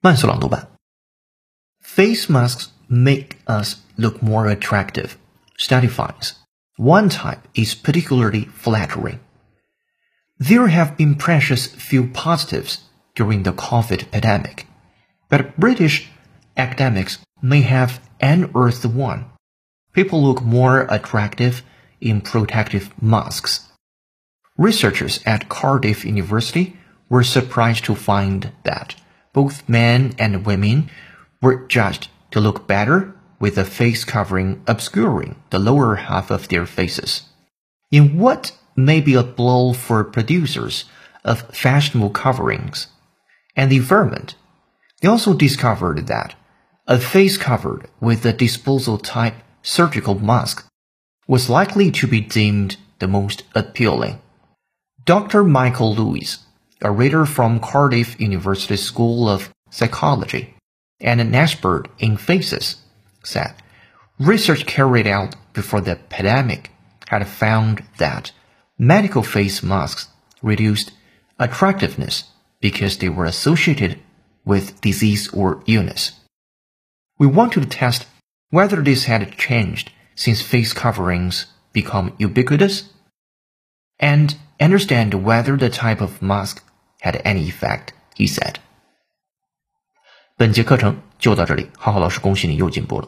慢速朗读版。Face masks make us look more attractive, study finds. One type is particularly flattering. There have been precious few positives during the COVID pandemic, but British academics may have unearthed one. People look more attractive in protective masks. Researchers at Cardiff University were surprised to find that both men and women were judged to look better with a face covering obscuring the lower half of their faces. In what may be a blow for producers of fashionable coverings and the environment, they also discovered that a face covered with a disposal type surgical mask was likely to be deemed the most appealing. Dr. Michael Lewis, a reader from Cardiff University School of Psychology and an expert in faces, said research carried out before the pandemic had found that medical face masks reduced attractiveness because they were associated with disease or illness. We wanted to test whether this had changed since face coverings become ubiquitous and understand whether the type of mask had any effect, he said. 本节课程就到这里，浩浩老师恭喜你又进步了。